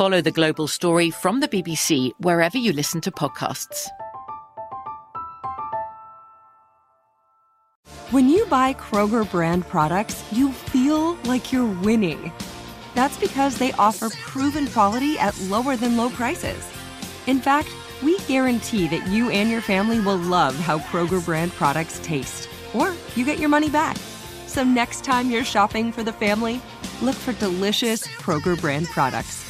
Follow the global story from the BBC wherever you listen to podcasts. When you buy Kroger brand products, you feel like you're winning. That's because they offer proven quality at lower than low prices. In fact, we guarantee that you and your family will love how Kroger brand products taste, or you get your money back. So next time you're shopping for the family, look for delicious Kroger brand products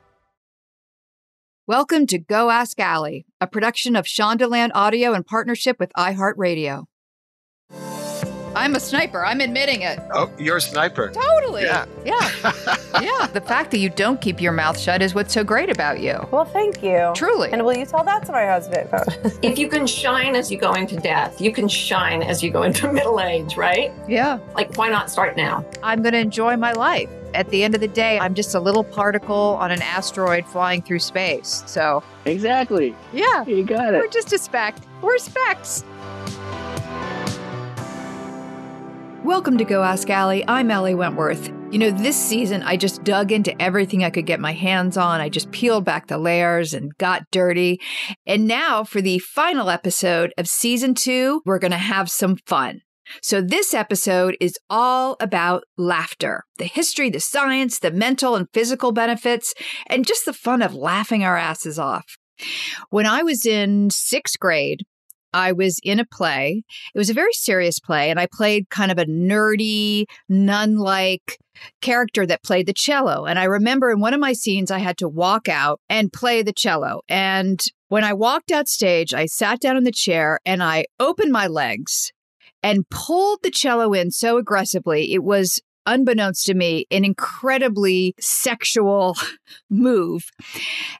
Welcome to Go Ask Ali, a production of Shondaland Audio in partnership with iHeartRadio. I'm a sniper. I'm admitting it. Oh, you're a sniper. Totally. Yeah. Yeah. yeah. The fact that you don't keep your mouth shut is what's so great about you. Well, thank you. Truly. And will you tell that to my husband? if you can shine as you go into death, you can shine as you go into middle age, right? Yeah. Like, why not start now? I'm going to enjoy my life. At the end of the day, I'm just a little particle on an asteroid flying through space. So, Exactly. yeah, You got it. we're just a speck. We're specks. Welcome to Go Ask Ali. I'm Ali Wentworth. You know, this season I just dug into everything I could get my hands on. I just peeled back the layers and got dirty. And now for the final episode of season two, we're going to have some fun. So, this episode is all about laughter the history, the science, the mental and physical benefits, and just the fun of laughing our asses off. When I was in sixth grade, I was in a play. It was a very serious play, and I played kind of a nerdy, nun like character that played the cello. And I remember in one of my scenes, I had to walk out and play the cello. And when I walked out stage, I sat down in the chair and I opened my legs and pulled the cello in so aggressively. It was unbeknownst to me, an incredibly sexual move.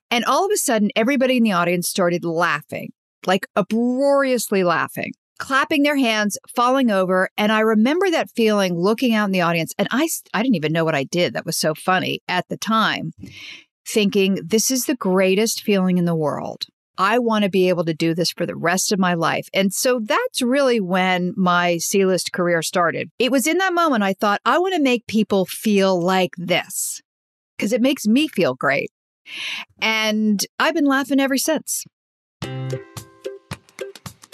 And all of a sudden, everybody in the audience started laughing, like uproariously laughing, clapping their hands, falling over. And I remember that feeling looking out in the audience. And I, I didn't even know what I did. That was so funny at the time, thinking, this is the greatest feeling in the world. I want to be able to do this for the rest of my life. And so that's really when my C list career started. It was in that moment I thought, I want to make people feel like this because it makes me feel great. And I've been laughing ever since.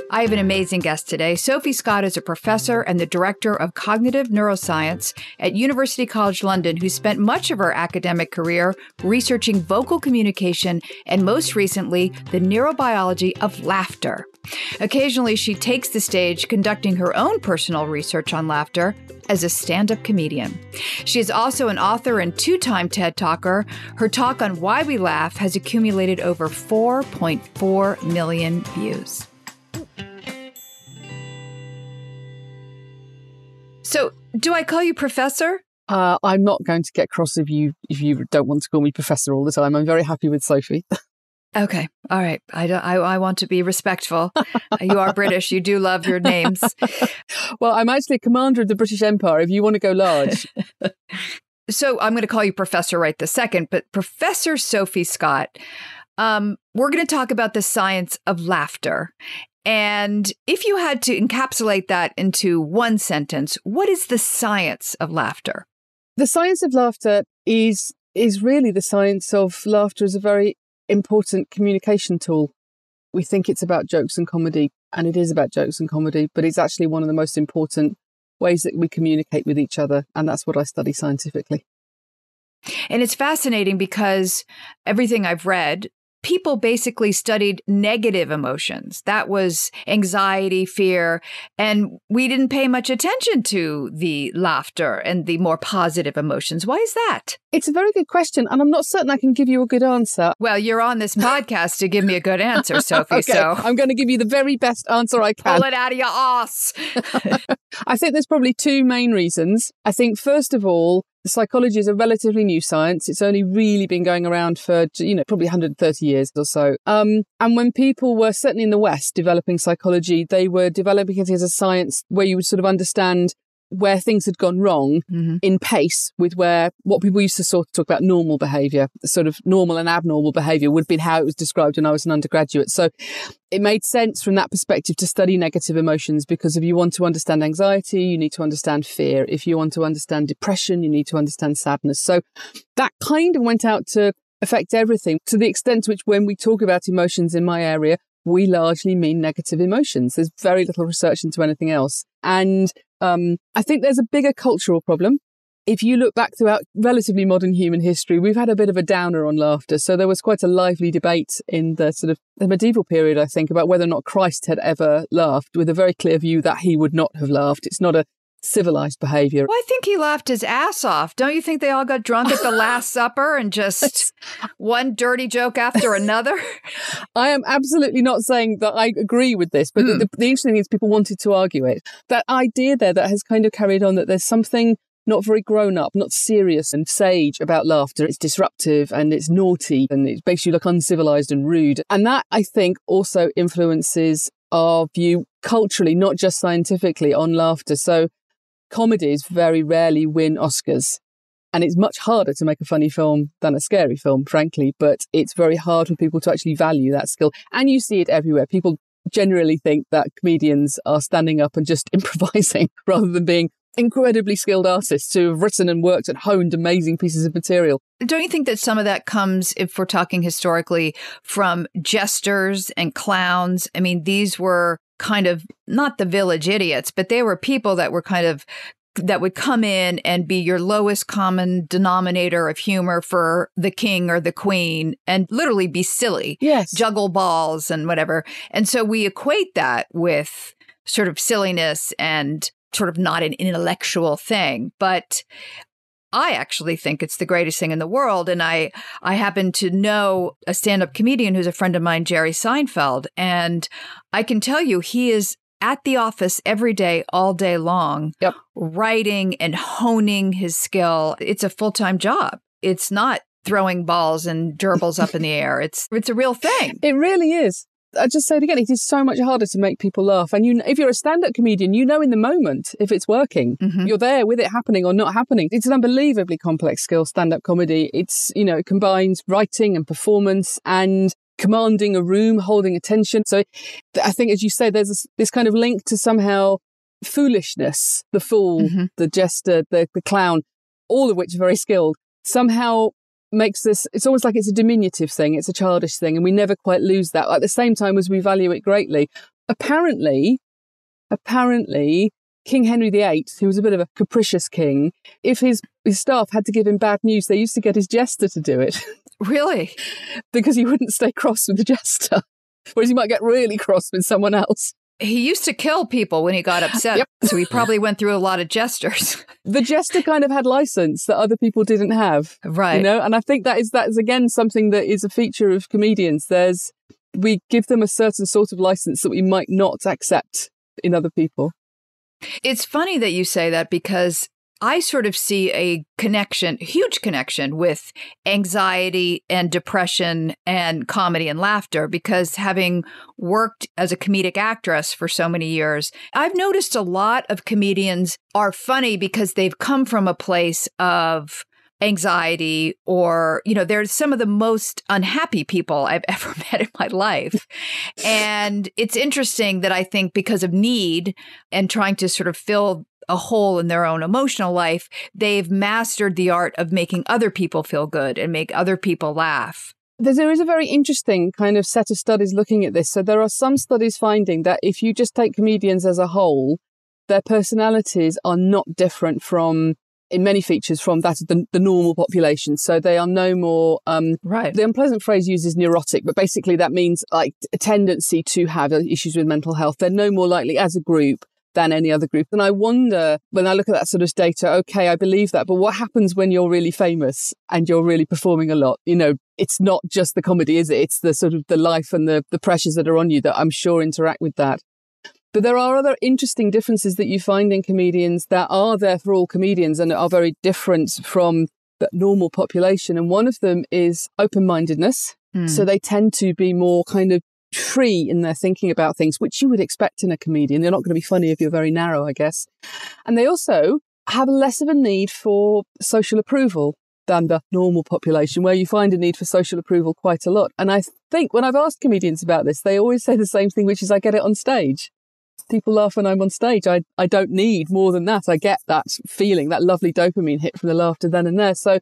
I have an amazing guest today. Sophie Scott is a professor and the director of cognitive neuroscience at University College London, who spent much of her academic career researching vocal communication and most recently, the neurobiology of laughter. Occasionally, she takes the stage conducting her own personal research on laughter as a stand up comedian. She is also an author and two time TED Talker. Her talk on why we laugh has accumulated over 4.4 million views. So, do I call you professor? Uh, I'm not going to get cross if you if you don't want to call me professor all the time. I'm very happy with Sophie. Okay. All right. I, don't, I, I want to be respectful. you are British. You do love your names. well, I'm actually a commander of the British Empire if you want to go large. so I'm going to call you Professor right the second, but Professor Sophie Scott, um, we're going to talk about the science of laughter. And if you had to encapsulate that into one sentence, what is the science of laughter? The science of laughter is is really the science of laughter as a very important communication tool. We think it's about jokes and comedy, and it is about jokes and comedy, but it's actually one of the most important ways that we communicate with each other. And that's what I study scientifically. And it's fascinating because everything I've read people basically studied negative emotions. That was anxiety, fear, and we didn't pay much attention to the laughter and the more positive emotions. Why is that? It's a very good question, and I'm not certain I can give you a good answer. Well, you're on this podcast to give me a good answer, Sophie. okay, so I'm going to give you the very best answer I can. Pull it out of your ass. I think there's probably two main reasons. I think, first of all, psychology is a relatively new science. It's only really been going around for, you know, probably 130 years or so. Um, and when people were certainly in the West developing psychology, they were developing it as a science where you would sort of understand where things had gone wrong mm-hmm. in pace with where what people used to sort of talk about normal behavior, sort of normal and abnormal behavior would have been how it was described when I was an undergraduate. So it made sense from that perspective to study negative emotions because if you want to understand anxiety, you need to understand fear. If you want to understand depression, you need to understand sadness. So that kind of went out to affect everything to the extent to which when we talk about emotions in my area, we largely mean negative emotions. There's very little research into anything else. And um, I think there's a bigger cultural problem. If you look back throughout relatively modern human history, we've had a bit of a downer on laughter. So there was quite a lively debate in the sort of the medieval period, I think, about whether or not Christ had ever laughed, with a very clear view that he would not have laughed. It's not a civilized behavior. Well, I think he laughed his ass off. Don't you think they all got drunk at the Last Supper and just one dirty joke after another? I am absolutely not saying that I agree with this, but mm. the, the, interesting thing is people wanted to argue it. That idea there that has kind of carried on that there's something not very grown up, not serious and sage about laughter. It's disruptive and it's naughty and it makes you look uncivilized and rude. And that I think also influences our view culturally, not just scientifically, on laughter. So comedies very rarely win Oscars. And it's much harder to make a funny film than a scary film, frankly, but it's very hard for people to actually value that skill. And you see it everywhere. People generally think that comedians are standing up and just improvising rather than being incredibly skilled artists who have written and worked and honed amazing pieces of material. Don't you think that some of that comes, if we're talking historically, from jesters and clowns? I mean, these were kind of not the village idiots, but they were people that were kind of that would come in and be your lowest common denominator of humor for the king or the queen and literally be silly. Yes. Juggle balls and whatever. And so we equate that with sort of silliness and sort of not an intellectual thing. But I actually think it's the greatest thing in the world. And I, I happen to know a stand up comedian who's a friend of mine, Jerry Seinfeld. And I can tell you, he is at the office every day, all day long, yep. writing and honing his skill. It's a full time job. It's not throwing balls and gerbils up in the air. It's it's a real thing. It really is. I just say it again, it is so much harder to make people laugh. And you, if you're a stand-up comedian, you know in the moment if it's working. Mm-hmm. You're there with it happening or not happening. It's an unbelievably complex skill, stand-up comedy. It's, you know, it combines writing and performance and commanding a room, holding attention. So I think, as you say, there's this, this kind of link to somehow foolishness, the fool, mm-hmm. the jester, the, the clown, all of which are very skilled, somehow makes this, it's almost like it's a diminutive thing, it's a childish thing, and we never quite lose that at the same time as we value it greatly. Apparently, apparently, King Henry VIII, who was a bit of a capricious king, if his, his staff had to give him bad news, they used to get his jester to do it. Really? because he wouldn't stay cross with the jester, whereas he might get really cross with someone else he used to kill people when he got upset. Yep. So he probably went through a lot of jesters. the jester kind of had license that other people didn't have. Right. You know, and I think that is that is again something that is a feature of comedians. There's we give them a certain sort of license that we might not accept in other people. It's funny that you say that because I sort of see a connection, huge connection with anxiety and depression and comedy and laughter because having worked as a comedic actress for so many years, I've noticed a lot of comedians are funny because they've come from a place of anxiety or you know they're some of the most unhappy people i've ever met in my life. And it's interesting that i think because of need and trying to sort of fill a hole in their own emotional life they've mastered the art of making other people feel good and make other people laugh there is a very interesting kind of set of studies looking at this so there are some studies finding that if you just take comedians as a whole their personalities are not different from in many features from that of the, the normal population. So they are no more, um, right. The unpleasant phrase uses neurotic, but basically that means like a tendency to have issues with mental health. They're no more likely as a group than any other group. And I wonder when I look at that sort of data, okay, I believe that, but what happens when you're really famous and you're really performing a lot? You know, it's not just the comedy, is it? It's the sort of the life and the, the pressures that are on you that I'm sure interact with that. But there are other interesting differences that you find in comedians that are there for all comedians and are very different from the normal population. And one of them is open mindedness. Mm. So they tend to be more kind of free in their thinking about things, which you would expect in a comedian. They're not going to be funny if you're very narrow, I guess. And they also have less of a need for social approval than the normal population, where you find a need for social approval quite a lot. And I think when I've asked comedians about this, they always say the same thing, which is I get it on stage people laugh when I'm on stage. I, I don't need more than that. I get that feeling, that lovely dopamine hit from the laughter then and there. So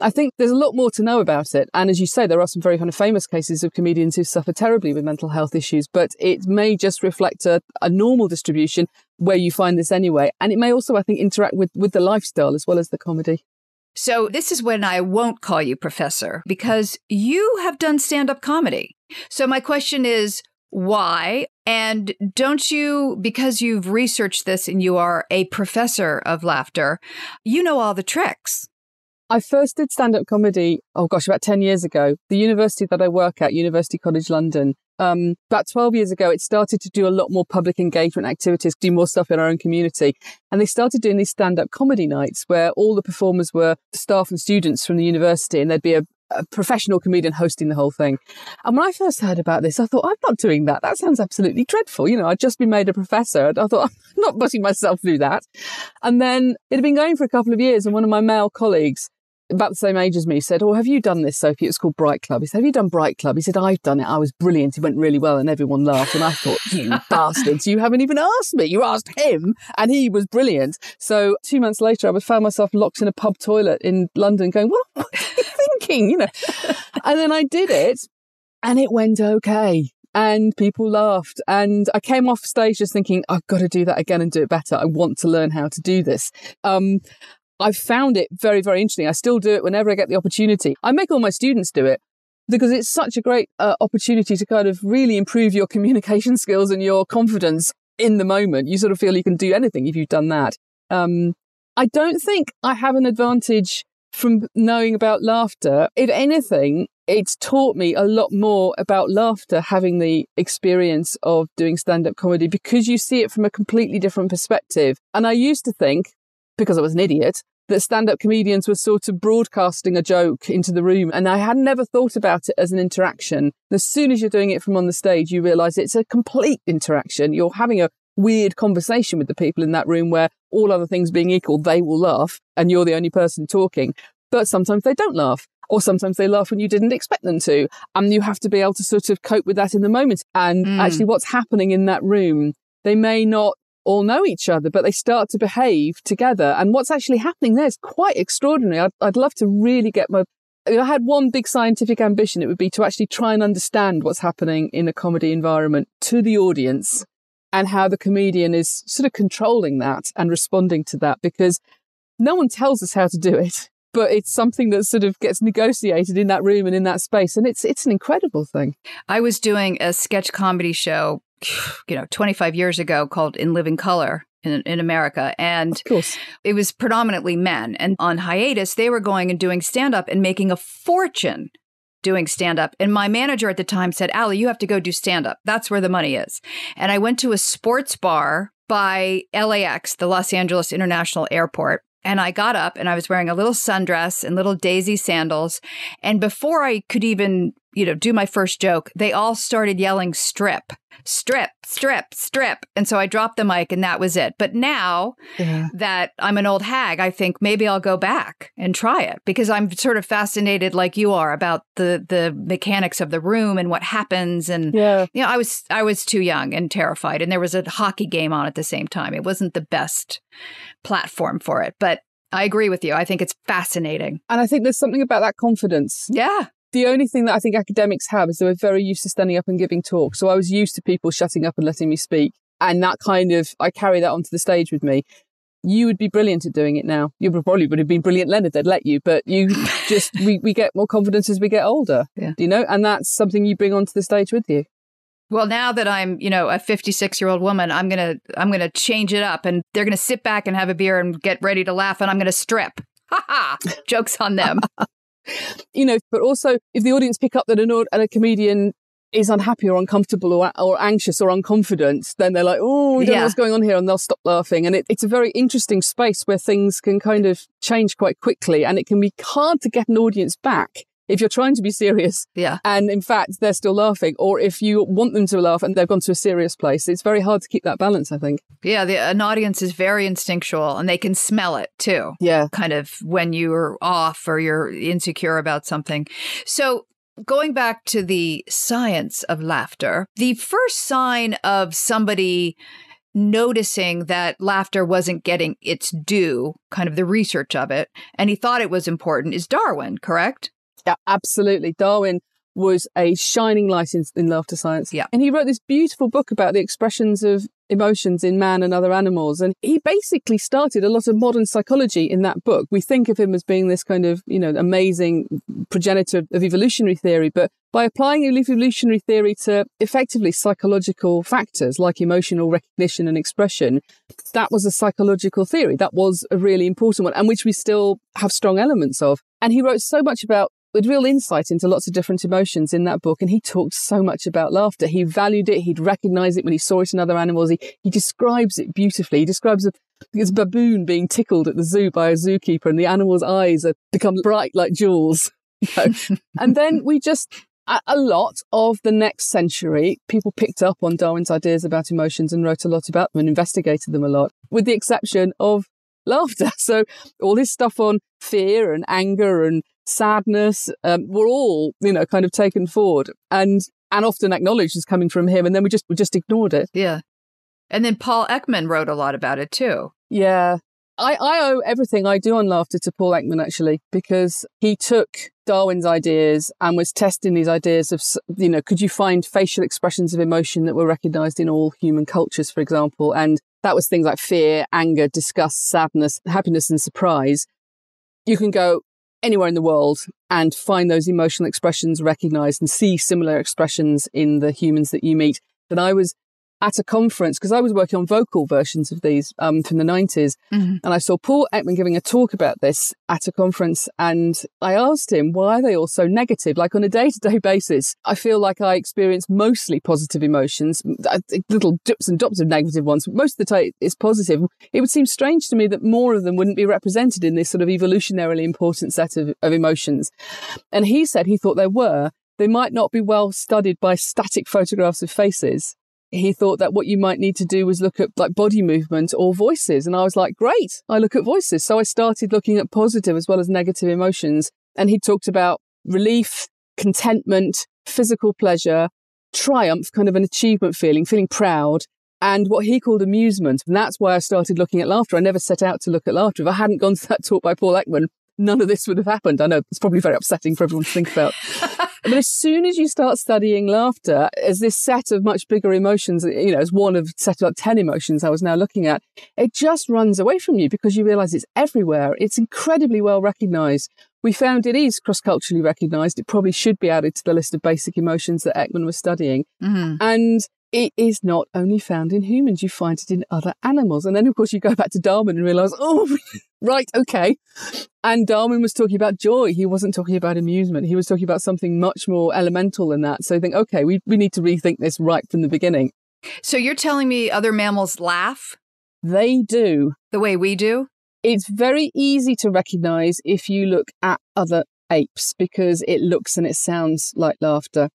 I think there's a lot more to know about it. And as you say, there are some very kind of famous cases of comedians who suffer terribly with mental health issues, but it may just reflect a, a normal distribution where you find this anyway. And it may also, I think, interact with, with the lifestyle as well as the comedy. So, this is when I won't call you professor because you have done stand up comedy. So, my question is why? And don't you, because you've researched this and you are a professor of laughter, you know all the tricks. I first did stand up comedy, oh gosh, about 10 years ago. The university that I work at, University College London, um, about 12 years ago, it started to do a lot more public engagement activities, do more stuff in our own community. And they started doing these stand up comedy nights where all the performers were staff and students from the university and there'd be a a professional comedian hosting the whole thing. And when I first heard about this, I thought, I'm not doing that. That sounds absolutely dreadful. You know, I'd just been made a professor. And I thought, I'm not putting myself through that. And then it had been going for a couple of years. And one of my male colleagues, about the same age as me, said, Oh, have you done this, Sophie? It was called Bright Club. He said, Have you done Bright Club? He said, I've done it. I was brilliant. It went really well and everyone laughed. And I thought, You bastards, you haven't even asked me. You asked him and he was brilliant. So two months later, I was found myself locked in a pub toilet in London going, What? thinking, you know. and then I did it and it went okay. And people laughed. And I came off stage just thinking, I've got to do that again and do it better. I want to learn how to do this. Um, I found it very, very interesting. I still do it whenever I get the opportunity. I make all my students do it because it's such a great uh, opportunity to kind of really improve your communication skills and your confidence in the moment. You sort of feel you can do anything if you've done that. Um, I don't think I have an advantage from knowing about laughter. If anything, it's taught me a lot more about laughter having the experience of doing stand up comedy because you see it from a completely different perspective. And I used to think, because I was an idiot, that stand up comedians were sort of broadcasting a joke into the room. And I had never thought about it as an interaction. As soon as you're doing it from on the stage, you realize it's a complete interaction. You're having a weird conversation with the people in that room where all other things being equal, they will laugh and you're the only person talking. But sometimes they don't laugh or sometimes they laugh when you didn't expect them to. And you have to be able to sort of cope with that in the moment. And mm. actually what's happening in that room, they may not all know each other, but they start to behave together. And what's actually happening there is quite extraordinary. I'd, I'd love to really get my I had one big scientific ambition. It would be to actually try and understand what's happening in a comedy environment to the audience and how the comedian is sort of controlling that and responding to that because no one tells us how to do it, but it's something that sort of gets negotiated in that room and in that space. And it's, it's an incredible thing. I was doing a sketch comedy show, you know, 25 years ago called In Living Color. In, in America. And it was predominantly men. And on hiatus, they were going and doing stand up and making a fortune doing stand up. And my manager at the time said, Ali, you have to go do stand up. That's where the money is. And I went to a sports bar by LAX, the Los Angeles International Airport. and I got up and I was wearing a little sundress and little daisy sandals. And before I could even, you know, do my first joke, they all started yelling strip, strip, strip, strip. And so I dropped the mic and that was it. But now Yeah. that I'm an old hag, I think maybe I'll go back and try it because I'm sort of fascinated like you are about the the mechanics of the room and what happens and Yeah. you know, I was I was too young and terrified, and there was a hockey game on at the same time. It wasn't the best platform for it, but I agree with you. I think it's fascinating. And I think there's something about that confidence. Yeah, The only thing that I think academics have is they were very used to standing up and giving talks. So I was used to people shutting up and letting me speak. And that kind of, I carry that onto the stage with me. You would be brilliant at doing it now. You probably would have been brilliant, Leonard. They'd let you, but you just, we, we get more confidence as we get older. Yeah. You know, and that's something you bring onto the stage with you. Well, now that I'm, you know, a 56 year old woman, I'm gonna I'm gonna change it up, and they're gonna sit back and have a beer and get ready to laugh, and I'm gonna strip. Ha ha! Jokes on them. you know, but also if the audience pick up that an, a comedian is unhappy or uncomfortable or, or anxious or unconfident, then they're like, oh, we don't Yeah. know what's going on here. And they'll stop laughing. And it, it's a very interesting space where things can kind of change quite quickly. And it can be hard to get an audience back if you're trying to be serious. Yeah. And in fact, they're still laughing. Or if you want them to laugh and they've gone to a serious place, it's very hard to keep that balance, I think. Yeah, the, an audience is very instinctual, and they can smell it too. Yeah. kind of when you're off or you're insecure about something. So, going back to the science of laughter, the first sign of somebody noticing that laughter wasn't getting its due, kind of the research of it, and he thought it was important, is Darwin, correct? Yeah, absolutely. Darwin was a shining light in, in laughter science. Yeah. And he wrote this beautiful book about the expressions of emotions in man and other animals. And he basically started a lot of modern psychology in that book. We think of him as being this kind of, you know, amazing progenitor of evolutionary theory, but by applying evolutionary theory to effectively psychological factors like emotional recognition and expression, that was a psychological theory. That was a really important one and which we still have strong elements of. And he wrote so much about with real insight into lots of different emotions in that book. And he talked so much about laughter. He valued it. He'd recognize it when he saw it in other animals. He, he describes it beautifully. He describes a, this baboon being tickled at the zoo by a zookeeper and the animal's eyes have become bright like jewels. You know? and then we just, a lot of the next century, people picked up on Darwin's ideas about emotions and wrote a lot about them and investigated them a lot, with the exception of laughter. So all this stuff on fear and anger and sadness um, were all, you know, kind of taken forward and and often acknowledged as coming from him, and then we just we just ignored it. Yeah. And then Paul Ekman wrote a lot about it too. Yeah. I, I owe everything I do on laughter to Paul Ekman, actually, because he took Darwin's ideas and was testing these ideas of, you know, could you find facial expressions of emotion that were recognized in all human cultures, for example? And that was things like fear, anger, disgust, sadness, happiness, and surprise. You can go anywhere in the world and find those emotional expressions recognized and see similar expressions in the humans that you meet. But I was at a conference because I was working on vocal versions of these um, from the 90s. Mhm. And I saw Paul Ekman giving a talk about this at a conference. And I asked him, why are they all so negative? Like on a day to day basis, I feel like I experience mostly positive emotions, little dips and dots of negative ones. Most of the time it's positive. It would seem strange to me that more of them wouldn't be represented in this sort of evolutionarily important set of, of emotions. And he said he thought there were. They might not be well studied by static photographs of faces he thought that what you might need to do was look at like body movement or voices. And I was like, great, I look at voices. So I started looking at positive as well as negative emotions. And he talked about relief, contentment, physical pleasure, triumph, kind of an achievement feeling, feeling proud, and what he called amusement. And that's why I started looking at laughter. I never set out to look at laughter. If I hadn't gone to that talk by Paul Ekman, none of this would have happened. I know it's probably very upsetting for everyone to think about. but as soon as you start studying laughter as this set of much bigger emotions, you know, as one of set of like 10 emotions I was now looking at, it just runs away from you because you realize it's everywhere. It's incredibly well recognized. We found it is cross culturally recognized. It probably should be added to the list of basic emotions that Ekman was studying. Mm-hmm. And it is not only found in humans, you find it in other animals. And then, of course, you go back to Darwin and realize, oh, right, okay. And Darwin was talking about joy. He wasn't talking about amusement. He was talking about something much more elemental than that. So I think, okay, we, we need to rethink this right from the beginning. So you're telling me other mammals laugh They do. the way we do? It's very easy to recognize if you look at other apes because it looks and it sounds like laughter.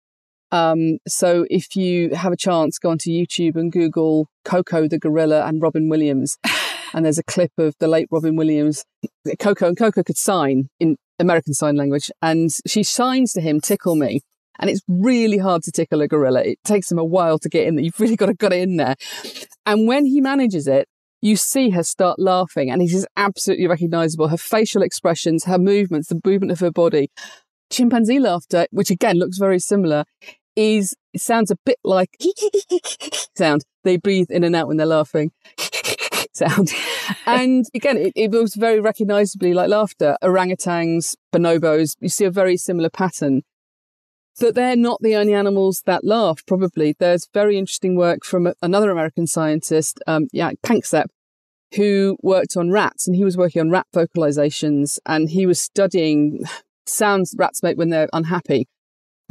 Um, so if you have a chance, go onto YouTube and Google Koko the gorilla and Robin Williams. and there's a clip of the late Robin Williams, Koko and Koko could sign in American Sign Language. And she signs to him, tickle me. And it's really hard to tickle a gorilla. It takes him a while to get in there. You've really got to get it in there. And when he manages it, you see her start laughing and it is absolutely recognizable. Her facial expressions, her movements, the movement of her body. Chimpanzee laughter, which again looks very similar, is it sounds a bit like sound. They breathe in and out when they're laughing. sound. And again, it, it looks very recognizably like laughter. Orangutans, bonobos, you see a very similar pattern. But they're not the only animals that laugh, probably. There's very interesting work from another American scientist, um, Jaak Panksepp, who worked on rats and he was working on rat vocalizations and he was studying sounds rats make when they're unhappy.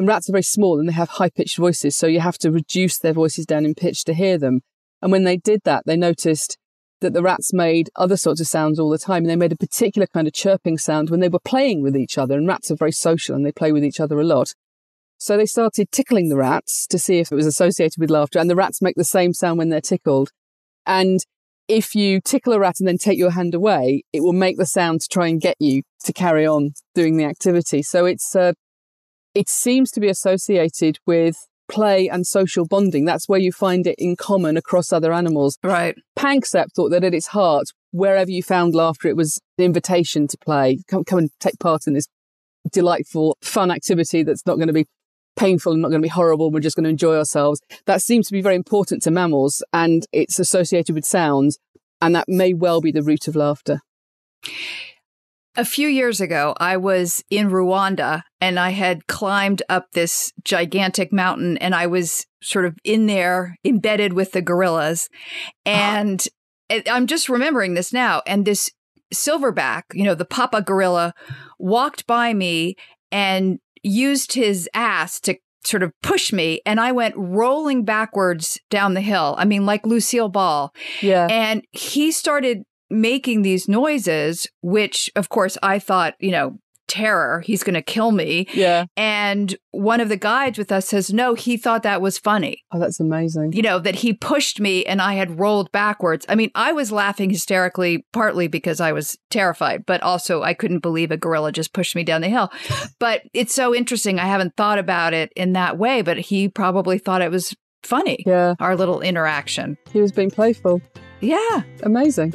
And rats are very small and they have high pitched voices. So you have to reduce their voices down in pitch to hear them. And when they did that, they noticed that the rats made other sorts of sounds all the time. And they made a particular kind of chirping sound when they were playing with each other. And rats are very social and they play with each other a lot. So they started tickling the rats to see if it was associated with laughter. And the rats make the same sound when they're tickled. And if you tickle a rat and then take your hand away, it will make the sound to try and get you to carry on doing the activity. So it's uh, it seems to be associated with play and social bonding. That's where you find it in common across other animals. Right. Panksepp thought that at its heart, wherever you found laughter, it was an invitation to play. Come, come and take part in this delightful, fun activity that's not going to be painful and not going to be horrible. We're just going to enjoy ourselves. That seems to be very important to mammals and it's associated with sounds. And that may well be the root of laughter. A few years ago, I was in Rwanda and I had climbed up this gigantic mountain and I was sort of in there embedded with the gorillas. Uh-huh. And I'm just remembering this now. And this silverback, you know, the papa gorilla walked by me and used his ass to sort of push me and I went rolling backwards down the hill. I mean, like Lucille Ball. Yeah. And he started making these noises, which of course I thought, you know, terror, he's going to kill me. Yeah. And one of the guides with us says, no, he thought that was funny. Oh, that's amazing. You know, that he pushed me and I had rolled backwards. I mean, I was laughing hysterically, partly because I was terrified, but also I couldn't believe a gorilla just pushed me down the hill. But it's so interesting. I haven't thought about it in that way, but he probably thought it was funny. Yeah. Our little interaction. He was being playful. Yeah. Amazing.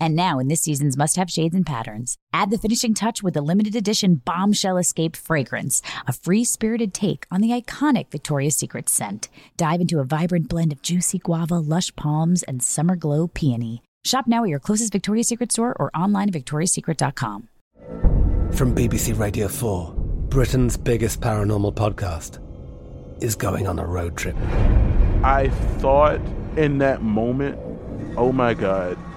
And now, in this season's must have shades and patterns, add the finishing touch with the limited edition Bombshell Escape fragrance, a free spirited take on the iconic Victoria's Secret scent. Dive into a vibrant blend of juicy guava, lush palms, and summer glow peony. Shop now at your closest Victoria's Secret store or online at victoriassecret.com. From BBC Radio 4, Britain's biggest paranormal podcast is going on a road trip. I thought in that moment, oh my God.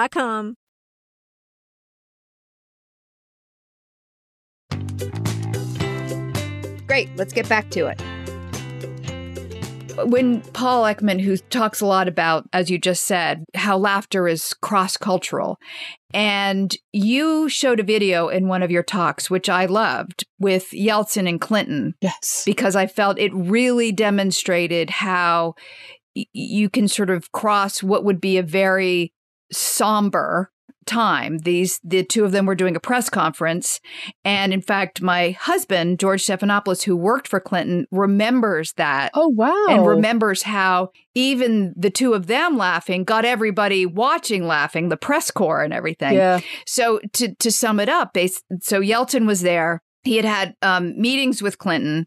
A. Great, let's get back to it. When Paul Ekman, who talks a lot about, as you just said, how laughter is cross cultural, and you showed a video in one of your talks, which I loved, with Yeltsin and Clinton. Yes. Because I felt it really demonstrated how y- you can sort of cross what would be a very somber time. These the two of them were doing a press conference. And in fact my husband george stephanopoulos who worked for clinton remembers that oh wow. and remembers how even the two of them laughing got everybody watching laughing the press corps and everything. Yeah. So to to sum it up they so yeltsin was there he had had um, meetings with Clinton.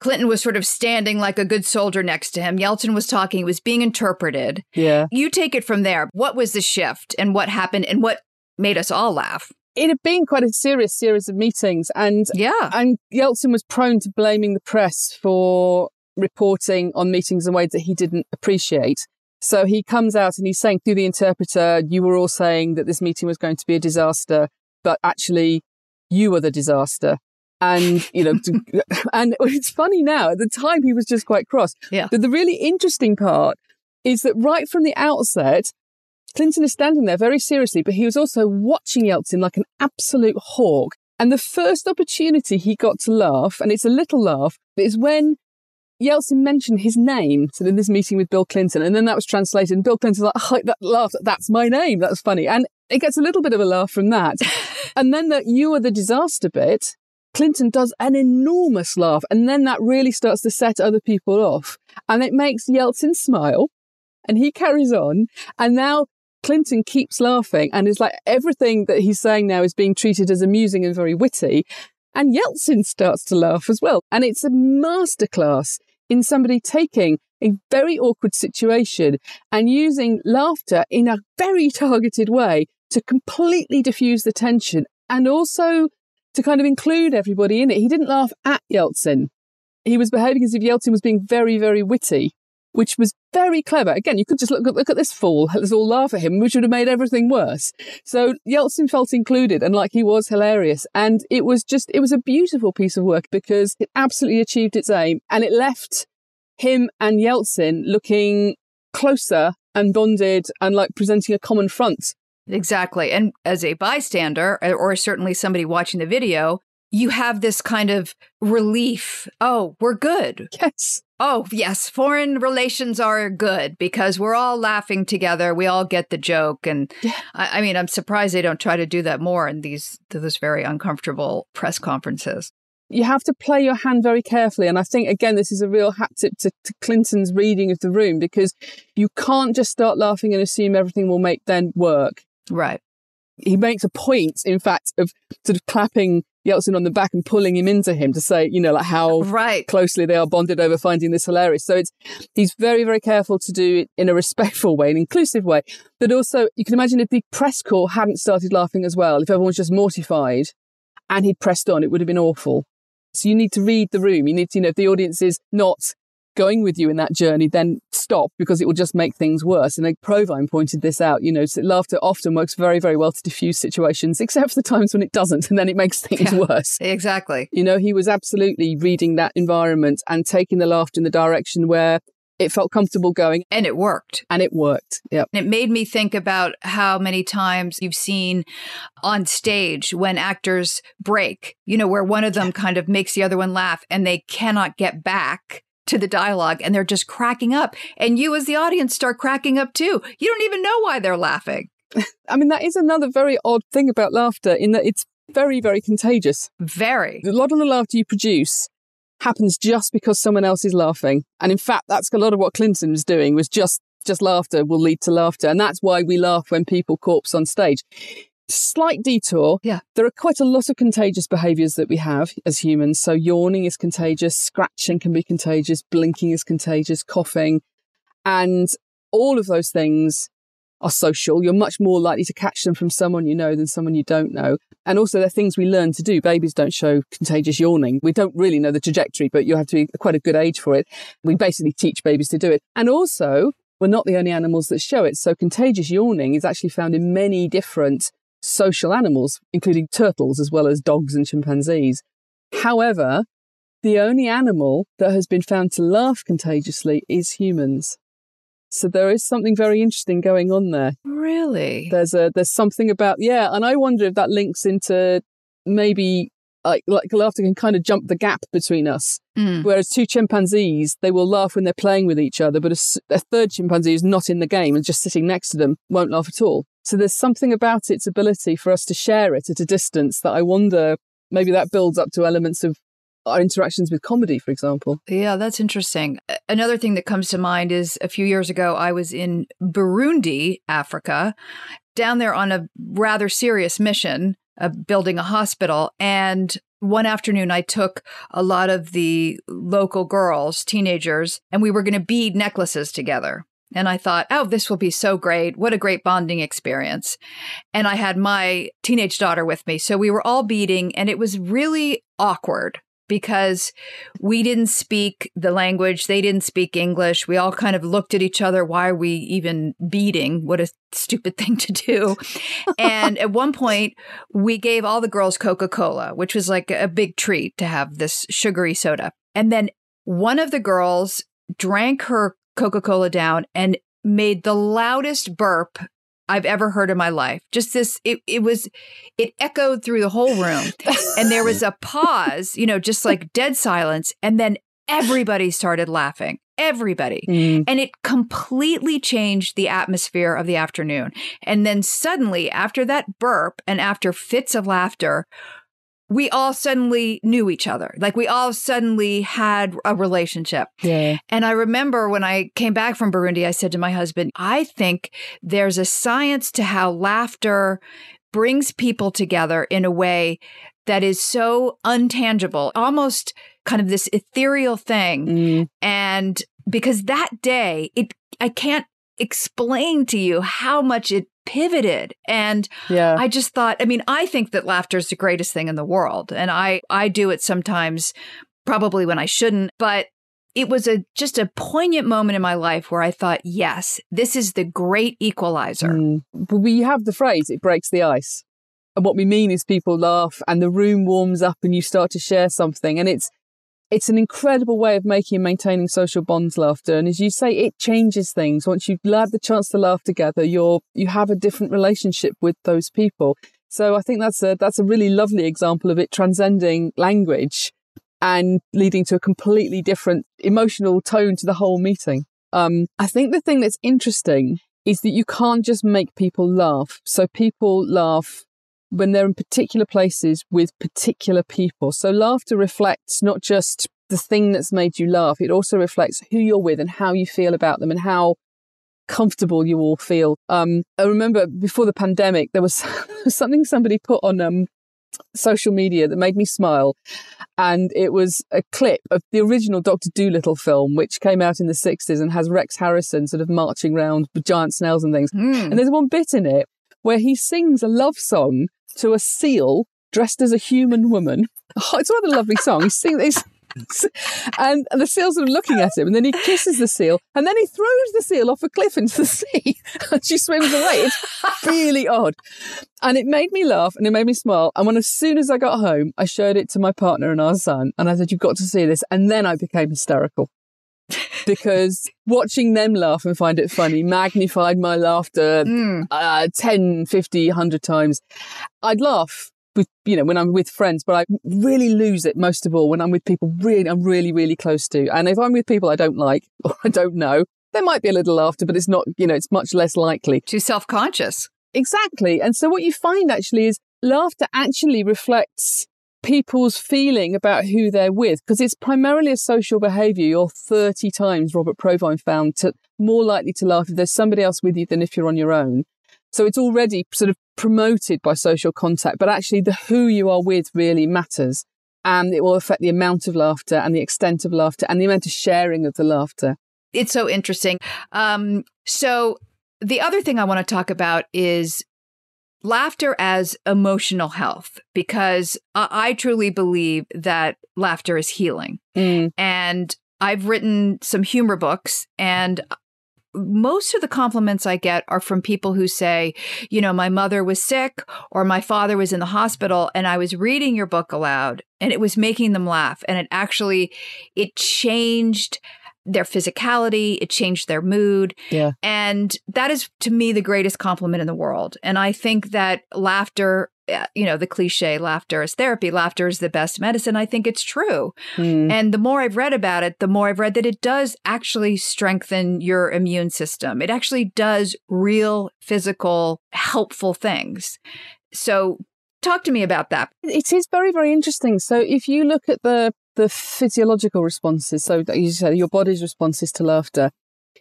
Clinton was sort of standing like a good soldier next to him. Yeltsin was talking, it was being interpreted. Yeah. You take it from there. What was the shift and what happened and what made us all laugh? It had been quite a serious series of meetings and yeah. And Yeltsin was prone to blaming the press for reporting on meetings in ways that he didn't appreciate. So he comes out and he's saying through the interpreter, you were all saying that this meeting was going to be a disaster, but actually you were the disaster. And, you know, and it's funny now, at the time he was just quite cross. Yeah. But the really interesting part is that right from the outset, Clinton is standing there very seriously, but he was also watching Yeltsin like an absolute hawk. And the first opportunity he got to laugh, and it's a little laugh, is when Yeltsin mentioned his name. So in this meeting with Bill Clinton, and then that was translated, and Bill Clinton's like, oh, that laughed, that's my name. That's funny. And it gets a little bit of a laugh from that. and then that you are the disaster bit, Clinton does an enormous laugh. And then that really starts to set other people off. And it makes Yeltsin smile and he carries on. And now Clinton keeps laughing and is like everything that he's saying now is being treated as amusing and very witty. And Yeltsin starts to laugh as well. And it's a masterclass in somebody taking a very awkward situation and using laughter in a very targeted way to completely diffuse the tension and also to kind of include everybody in it. He didn't laugh at Yeltsin. He was behaving as if Yeltsin was being very, very witty, which was very clever. Again, you could just look, look at this fool. Let's all laugh at him, which would have made everything worse. So Yeltsin felt included and like he was hilarious. And it was just, it was a beautiful piece of work because it absolutely achieved its aim and it left him and Yeltsin looking closer and bonded and like presenting a common front. Exactly. And as a bystander, or certainly somebody watching the video, you have this kind of relief. Oh, we're good. Yes. Oh, yes. Foreign relations are good because we're all laughing together. We all get the joke. And. I, I, mean, I'm surprised they don't try to do that more in these, those very uncomfortable press conferences you have to play your hand very carefully. And I think, again, this is a real hat tip to, to, Clinton's reading of the room because you can't just start laughing and assume everything will make then work. Right. He makes a point, in fact, of sort of clapping Yeltsin on the back and pulling him into him to say, you know, like how right. closely they are bonded over finding this hilarious. So it's, he's very, very careful to do it in a respectful way, an inclusive way. But also, you can imagine if the press corps hadn't started laughing as well, if everyone was just mortified and he'd pressed on, it would have been awful. So you need to read the room. You need to, you know, if the audience is not going with you in that journey, then stop because it will just make things worse. And like Provine pointed this out, you know, so laughter often works very, very well to diffuse situations, except for the times when it doesn't, and then it makes things yeah, worse. Exactly. You know, he was absolutely reading that environment and taking the laughter in the direction where it felt comfortable going. And it worked. And it worked. Yeah. And it made me think about how many times you've seen on stage when actors break, you know, where one of them kind of makes the other one laugh and they cannot get back to the dialogue and they're just cracking up. And you, as the audience, start cracking up too. You don't even know why they're laughing. I mean, that is another very odd thing about laughter in that it's very, very contagious. Very. A lot of the laughter you produce happens just because someone else is laughing. And in fact, that's a lot of what Clinton was doing was just just laughter will lead to laughter. And that's why we laugh when people corpse on stage. Slight detour. Yeah. There are quite a lot of contagious behaviors that we have as humans. So yawning is contagious, scratching can be contagious, blinking is contagious, coughing. And all of those things are social. You're much more likely to catch them from someone you know than someone you don't know. And also, they're things we learn to do. Babies don't show contagious yawning. We don't really know the trajectory, but you have to be quite a good age for it. We basically teach babies to do it. And also, we're not the only animals that show it. So, contagious yawning is actually found in many different social animals, including turtles as well as dogs and chimpanzees. However, the only animal that has been found to laugh contagiously is humans. So there is something very interesting going on there. Really? There's a there's something about yeah, and I wonder if that links into maybe like like laughter can kind of jump the gap between us. Mm. Whereas two chimpanzees, they will laugh when they're playing with each other, but a, a third chimpanzee who's not in the game and just sitting next to them won't laugh at all. So there's something about its ability for us to share it at a distance that I wonder maybe that builds up to elements of our interactions with comedy, for example. Yeah, that's interesting. Another thing that comes to mind is a few years ago, I was in Burundi, Africa, down there on a rather serious mission of building a hospital. And one afternoon, I took a lot of the local girls, teenagers, and we were going to bead necklaces together. And I thought, oh, this will be so great. What a great bonding experience. And I had my teenage daughter with me. So we were all beading, and it was really awkward because we didn't speak the language. They didn't speak English. We all kind of looked at each other. Why are we even beating? What a stupid thing to do. and at one point, we gave all the girls Coca Cola, which was like a big treat to have this sugary soda. And then one of the girls drank her Coca Cola down and made the loudest burp I've ever heard in my life. Just this, it, it was, it echoed through the whole room. and there was a pause, you know, just like dead silence. And then everybody started laughing. Everybody. Mm. And it completely changed the atmosphere of the afternoon. And then suddenly, after that burp and after fits of laughter, we all suddenly knew each other. Like we all suddenly had a relationship. Yeah. And I remember when I came back from Burundi, I said to my husband, I think there's a science to how laughter brings people together in a way that is so untangible, almost kind of this ethereal thing. Mm. And because that day, it, I can't explain to you how much it pivoted and Yeah. i just thought i mean i think that laughter is the greatest thing in the world and i i do it sometimes probably when i shouldn't but it was a just a poignant moment in my life where i thought yes this is the great equalizer Mm. But we have the phrase, it breaks the ice. And what we mean is people laugh and the room warms up and you start to share something. And it's it's an incredible way of making and maintaining social bonds, laughter. And as you say, it changes things. Once you've had the chance to laugh together, you're you have a different relationship with those people. So I think that's a that's a really lovely example of it transcending language and leading to a completely different emotional tone to the whole meeting. Um, I think the thing that's interesting is that you can't just make people laugh. So people laugh when they're in particular places with particular people. So laughter reflects not just the thing that's made you laugh, it also reflects who you're with and how you feel about them and how comfortable you all feel. Um, I remember before the pandemic, there was something somebody put on um, social media that made me smile. And it was a clip of the original Dr. Dolittle film, which came out in the 60s and has Rex Harrison sort of marching around with giant snails and things. Mm. And there's one bit in it where he sings a love song to a seal dressed as a human woman. Oh, it's a lovely song. He sings this. And the seal's sort of looking at him, and then he kisses the seal, and then he throws the seal off a cliff into the sea, and she swims away. It's really odd. And it made me laugh and it made me smile. And when as soon as I got home, I showed it to my partner and our son, and I said, You've got to see this. And then I became hysterical because watching them laugh and find it funny magnified my laughter Mm. uh, 10, 50, 100 times. I'd laugh with, you know, when I'm with friends, but I really lose it most of all when I'm with people really, I'm really, really close to. And if I'm with people I don't like or I don't know, there might be a little laughter, but it's not, you know, it's much less likely. Too self conscious. Exactly. And so what you find actually is laughter actually reflects people's feeling about who they're with because it's primarily a social behavior. You're 30 times, Robert Provine found, to more likely to laugh if there's somebody else with you than if you're on your own. So it's already sort of promoted by social contact, but actually the who you are with really matters. And it will affect the amount of laughter and the extent of laughter and the amount of sharing of the laughter. It's so interesting. Um, so the other thing I want to talk about is laughter as emotional health because I, I truly believe that laughter is healing. Mm. And I've written some humor books and most of the compliments I get are from people who say, you know, my mother was sick or my father was in the hospital and I was reading your book aloud and it was making them laugh and it actually it changed their physicality, it changed their mood. Yeah. And that is to me the greatest compliment in the world. And I think that laughter, uh, you know, the cliche laughter is therapy, laughter is the best medicine. I think it's true. Mm. And the more I've read about it, the more I've read that it does actually strengthen your immune system. It actually does real physical helpful things. So talk to me about that. It is very, very interesting. So if you look at the the physiological responses, so that you say your body's responses to laughter,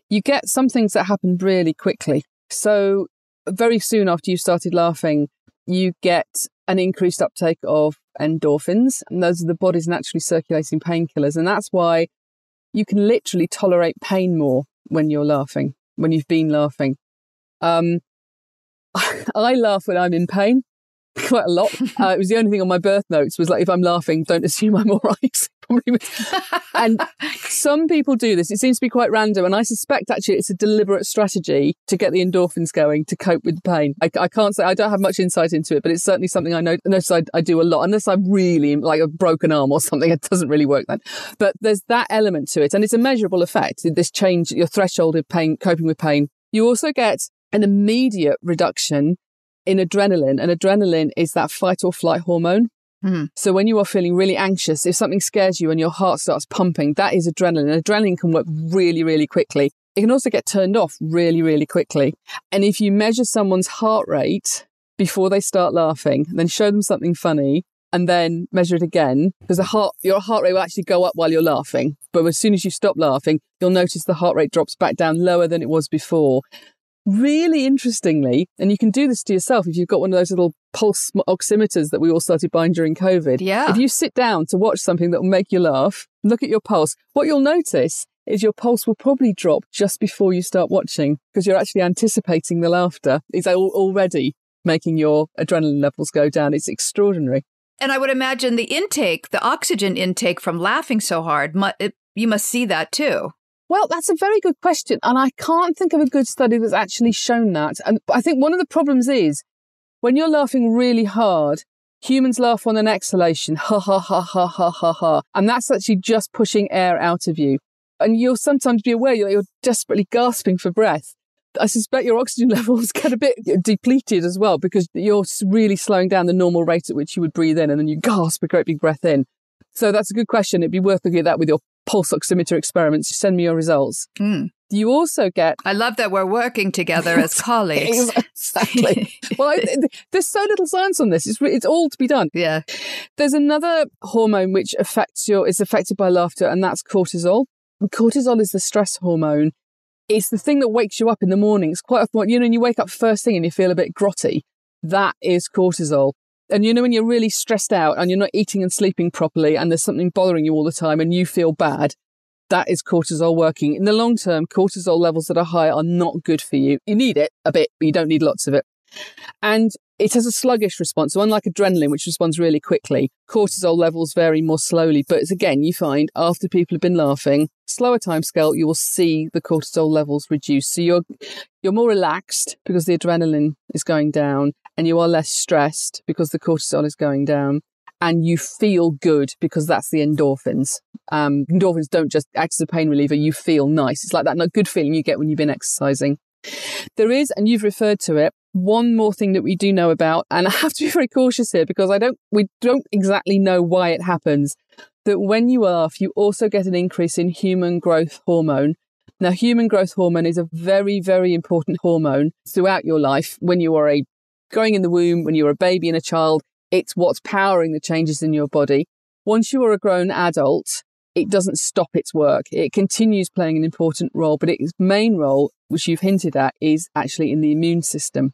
you get some things that happen really quickly. So very soon after you started laughing, you get an increased uptake of endorphins, and those are the body's naturally circulating painkillers. And that's why you can literally tolerate pain more when you're laughing, when you've been laughing. Um, I laugh when I'm in pain quite a lot. Uh, it was the only thing on my birth notes was like, if I'm laughing, don't assume I'm all right. and some people do this. It seems to be quite random. And I suspect actually it's a deliberate strategy to get the endorphins going to cope with the pain. I, I can't say, I don't have much insight into it, but it's certainly something I know, notice I, I do a lot, unless I'm really like a broken arm or something. It doesn't really work then. But there's that element to it. And it's a measurable effect. This change, your threshold of pain, coping with pain. You also get an immediate reduction in adrenaline, and adrenaline is that fight or flight hormone. Mm. So when you are feeling really anxious, if something scares you and your heart starts pumping, that is adrenaline. And adrenaline can work really, really quickly. It can also get turned off really, really quickly. And if you measure someone's heart rate before they start laughing, then show them something funny and then measure it again, because the heart, your heart rate will actually go up while you're laughing. But as soon as you stop laughing, you'll notice the heart rate drops back down lower than it was before. Really interestingly, and you can do this to yourself if you've got one of those little pulse oximeters that we all started buying during COVID. Yeah. If you sit down to watch something that will make you laugh, look at your pulse, what you'll notice is your pulse will probably drop just before you start watching because you're actually anticipating the laughter. It's already making your adrenaline levels go down. It's extraordinary. And I would imagine the intake, the oxygen intake from laughing so hard, you must see that too. Well, that's a very good question. And I can't think of a good study that's actually shown that. And I think one of the problems is when you're laughing really hard, humans laugh on an exhalation, ha ha ha ha ha ha ha. And that's actually just pushing air out of you. And you'll sometimes be aware that you're desperately gasping for breath. I suspect your oxygen levels get a bit depleted as well because you're really slowing down the normal rate at which you would breathe in and then you gasp a great big breath in. So that's a good question. It'd be worth looking at that with your pulse oximeter experiments. Send me your results. Mm. You also get. I love that we're working together as colleagues. exactly. well, I, there's so little science on this. It's it's all to be done. Yeah. There's another hormone which affects your is affected by laughter, and that's cortisol. And cortisol is the stress hormone. It's the thing that wakes you up in the mornings. Quite often, you know, when you wake up first thing and you feel a bit grotty, that is cortisol. And you know, when you're really stressed out and you're not eating and sleeping properly and there's something bothering you all the time and you feel bad, that is cortisol working. In the long term, cortisol levels that are high are not good for you. You need it a bit, but you don't need lots of it. And it has a sluggish response. So unlike adrenaline, which responds really quickly, cortisol levels vary more slowly. But again, you find after people have been laughing, slower time scale, you will see the cortisol levels reduce. So you're you're more relaxed because the adrenaline is going down and you are less stressed because the cortisol is going down and you feel good because that's the endorphins. Um, endorphins don't just act as a pain reliever. You feel nice. It's like that good feeling you get when you've been exercising. There is, and you've referred to it, one more thing that we do know about, and I have to be very cautious here because I don't, we don't exactly know why it happens, that when you laugh, you also get an increase in human growth hormone. Now, human growth hormone is a very, very important hormone throughout your life. When you are a growing in the womb, when you're a baby and a child, it's what's powering the changes in your body. Once you are a grown adult, it doesn't stop its work. It continues playing an important role, but its main role, which you've hinted at, is actually in the immune system.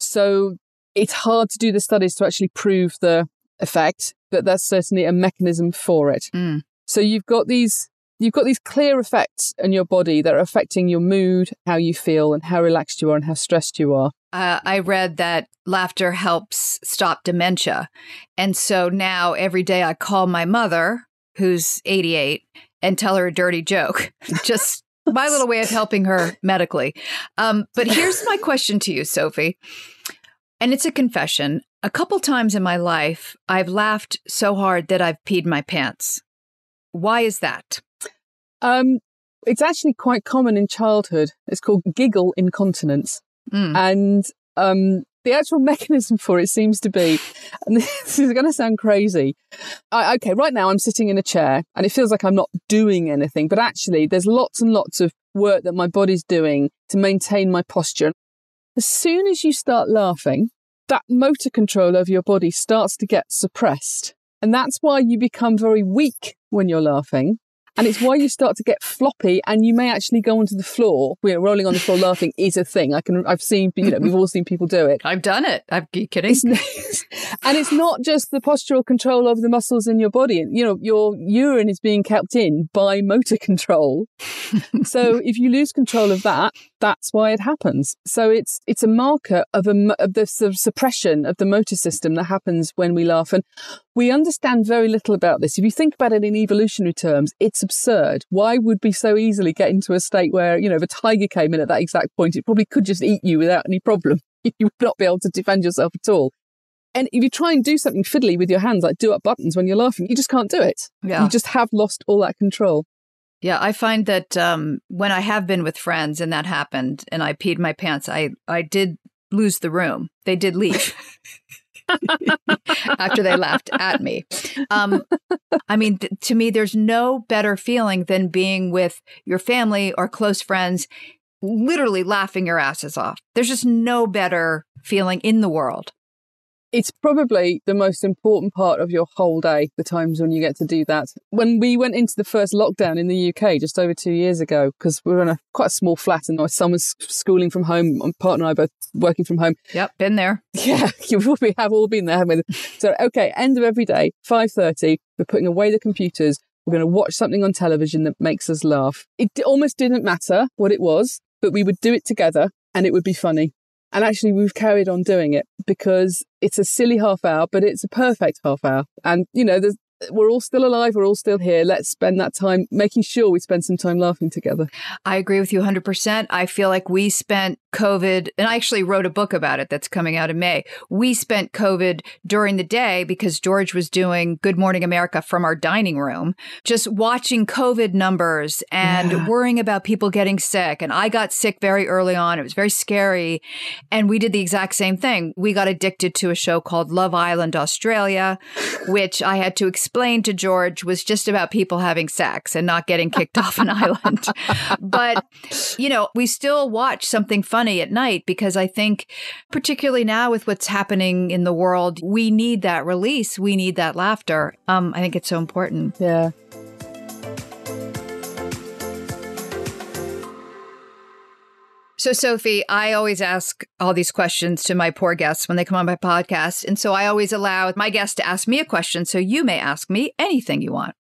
So it's hard to do the studies to actually prove the effect, but that's certainly a mechanism for it. Mm. So you've got these you've got these clear effects in your body that are affecting your mood, how you feel, and how relaxed you are and how stressed you are. Uh, I read that laughter helps stop dementia. And so now every day I call my mother, who's 88, and tell her a dirty joke. Just my little way of helping her medically. Um, but here's my question to you, Sophie. And it's a confession. A couple times in my life, I've laughed so hard that I've peed my pants. Why is that? Um, it's actually quite common in childhood. It's called giggle incontinence. Mm. And um, the actual mechanism for it seems to be, and this is going to sound crazy. I, okay, right now I'm sitting in a chair and it feels like I'm not doing anything, but actually there's lots and lots of work that my body's doing to maintain my posture. As soon as you start laughing, that motor control over your body starts to get suppressed. And that's why you become very weak when you're laughing and it's why you start to get floppy and you may actually go onto the floor. You know, rolling on the floor laughing is a thing. I can, I've seen, you know, we've all seen people do it. I've done it. I'm kidding. It's, and it's not just the postural control over the muscles in your body. You know, your urine is being kept in by motor control. so if you lose control of that, that's why it happens. So it's, it's a marker of a, of the sort of suppression of the motor system that happens when we laugh. And we understand very little about this. If you think about it in evolutionary terms, it's absurd. Why would we so easily get into a state where, you know, if a tiger came in at that exact point, it probably could just eat you without any problem. You would not be able to defend yourself at all. And if you try and do something fiddly with your hands, like do up buttons when you're laughing, you just can't do it. Yeah. You just have lost all that control. Yeah, I find that um, when I have been with friends and that happened and I peed my pants, I, I did lose the room. They did leave. after they laughed at me. Um, I mean, th- to me, there's no better feeling than being with your family or close friends, literally laughing your asses off. There's just no better feeling in the world it's probably the most important part of your whole day, the times when you get to do that. When we went into the first lockdown in the UK just over two years ago, because we were in a quite a small flat and my son was schooling from home, my partner and I both working from home. Yep, been there. Yeah, we have all been there, haven't we? So, okay, end of every day, 5.30, we're putting away the computers, we're going to watch something on television that makes us laugh. It almost didn't matter what it was, but we would do it together and it would be funny. And actually, we've carried on doing it because it's a silly half hour, but it's a perfect half hour. And, you know, we're all still alive. We're all still here. Let's spend that time making sure we spend some time laughing together. I agree with you 100%. I feel like we spent COVID, and I actually wrote a book about it that's coming out in May. We spent COVID during the day because George was doing Good Morning America from our dining room, just watching COVID numbers and yeah. worrying about people getting sick. And I got sick very early on. It was very scary. And we did the exact same thing. We got addicted to a show called Love Island Australia, which I had to explain to George was just about people having sex and not getting kicked off an island. But, you know, we still watch something fun funny at night because I think, particularly now with what's happening in the world, we need that release. We need that laughter. Um, I think it's so important. Yeah. So, Sophie, I always ask all these questions to my poor guests when they come on my podcast. And so I always allow my guests to ask me a question. So you may ask me anything you want.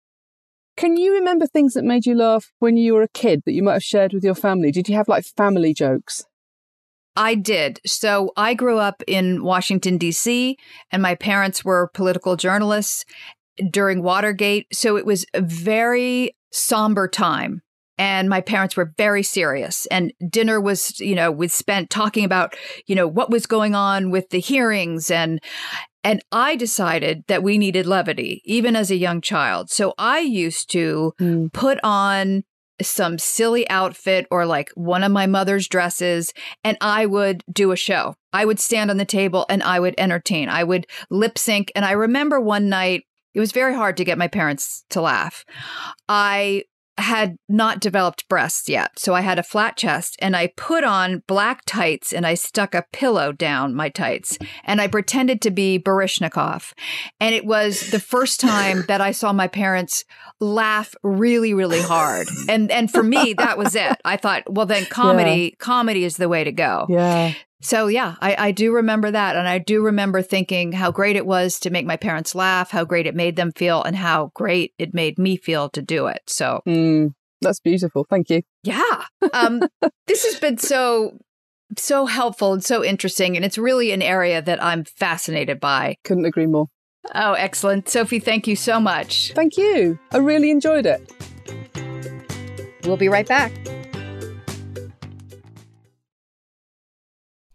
Can you remember things that made you laugh when you were a kid that you might have shared with your family? Did you have like family jokes? I did. So I grew up in Washington, D.C., and my parents were political journalists during Watergate. So it was a very somber time. And my parents were very serious. And dinner was, you know, was spent talking about, you know, what was going on with the hearings and and I decided that we needed levity, even as a young child. So I used to mm. put on some silly outfit or like one of my mother's dresses and I would do a show. I would stand on the table and I would entertain. I would lip sync. And I remember one night, it was very hard to get my parents to laugh. I had not developed breasts yet. So I had a flat chest and I put on black tights and I stuck a pillow down my tights and I pretended to be Baryshnikov. And it was the first time that I saw my parents laugh really, really hard. And and for me, that was it. I thought, well then comedy, yeah. comedy is the way to go. Yeah. So yeah, I, I do remember that. And I do remember thinking how great it was to make my parents laugh, how great it made them feel, and how great it made me feel to do it. So mm, that's beautiful. Thank you. Yeah. Um, this has been so so helpful and so interesting. And it's really an area that I'm fascinated by. Couldn't agree more. Oh, excellent. Sophie, thank you so much. Thank you. I really enjoyed it. We'll be right back.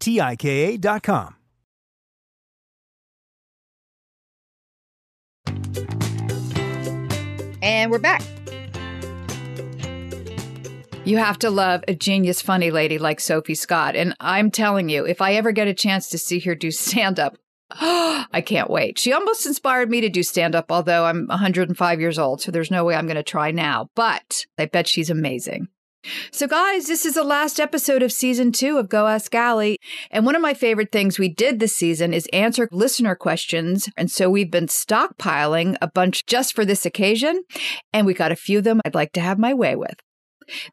T-I-K-A dot com. And we're back. You have to love a genius funny lady like Sophie Scott. And I'm telling you, if I ever get a chance to see her do stand up, I can't wait. She almost inspired me to do stand up, although I'm 105 years old, so there's no way I'm going to try now. But I bet she's amazing. So, guys, this is the last episode of season two of Go Ask Ali. And one of my favorite things we did this season is answer listener questions. And so we've been stockpiling a bunch just for this occasion. And we got a few of them I'd like to have my way with.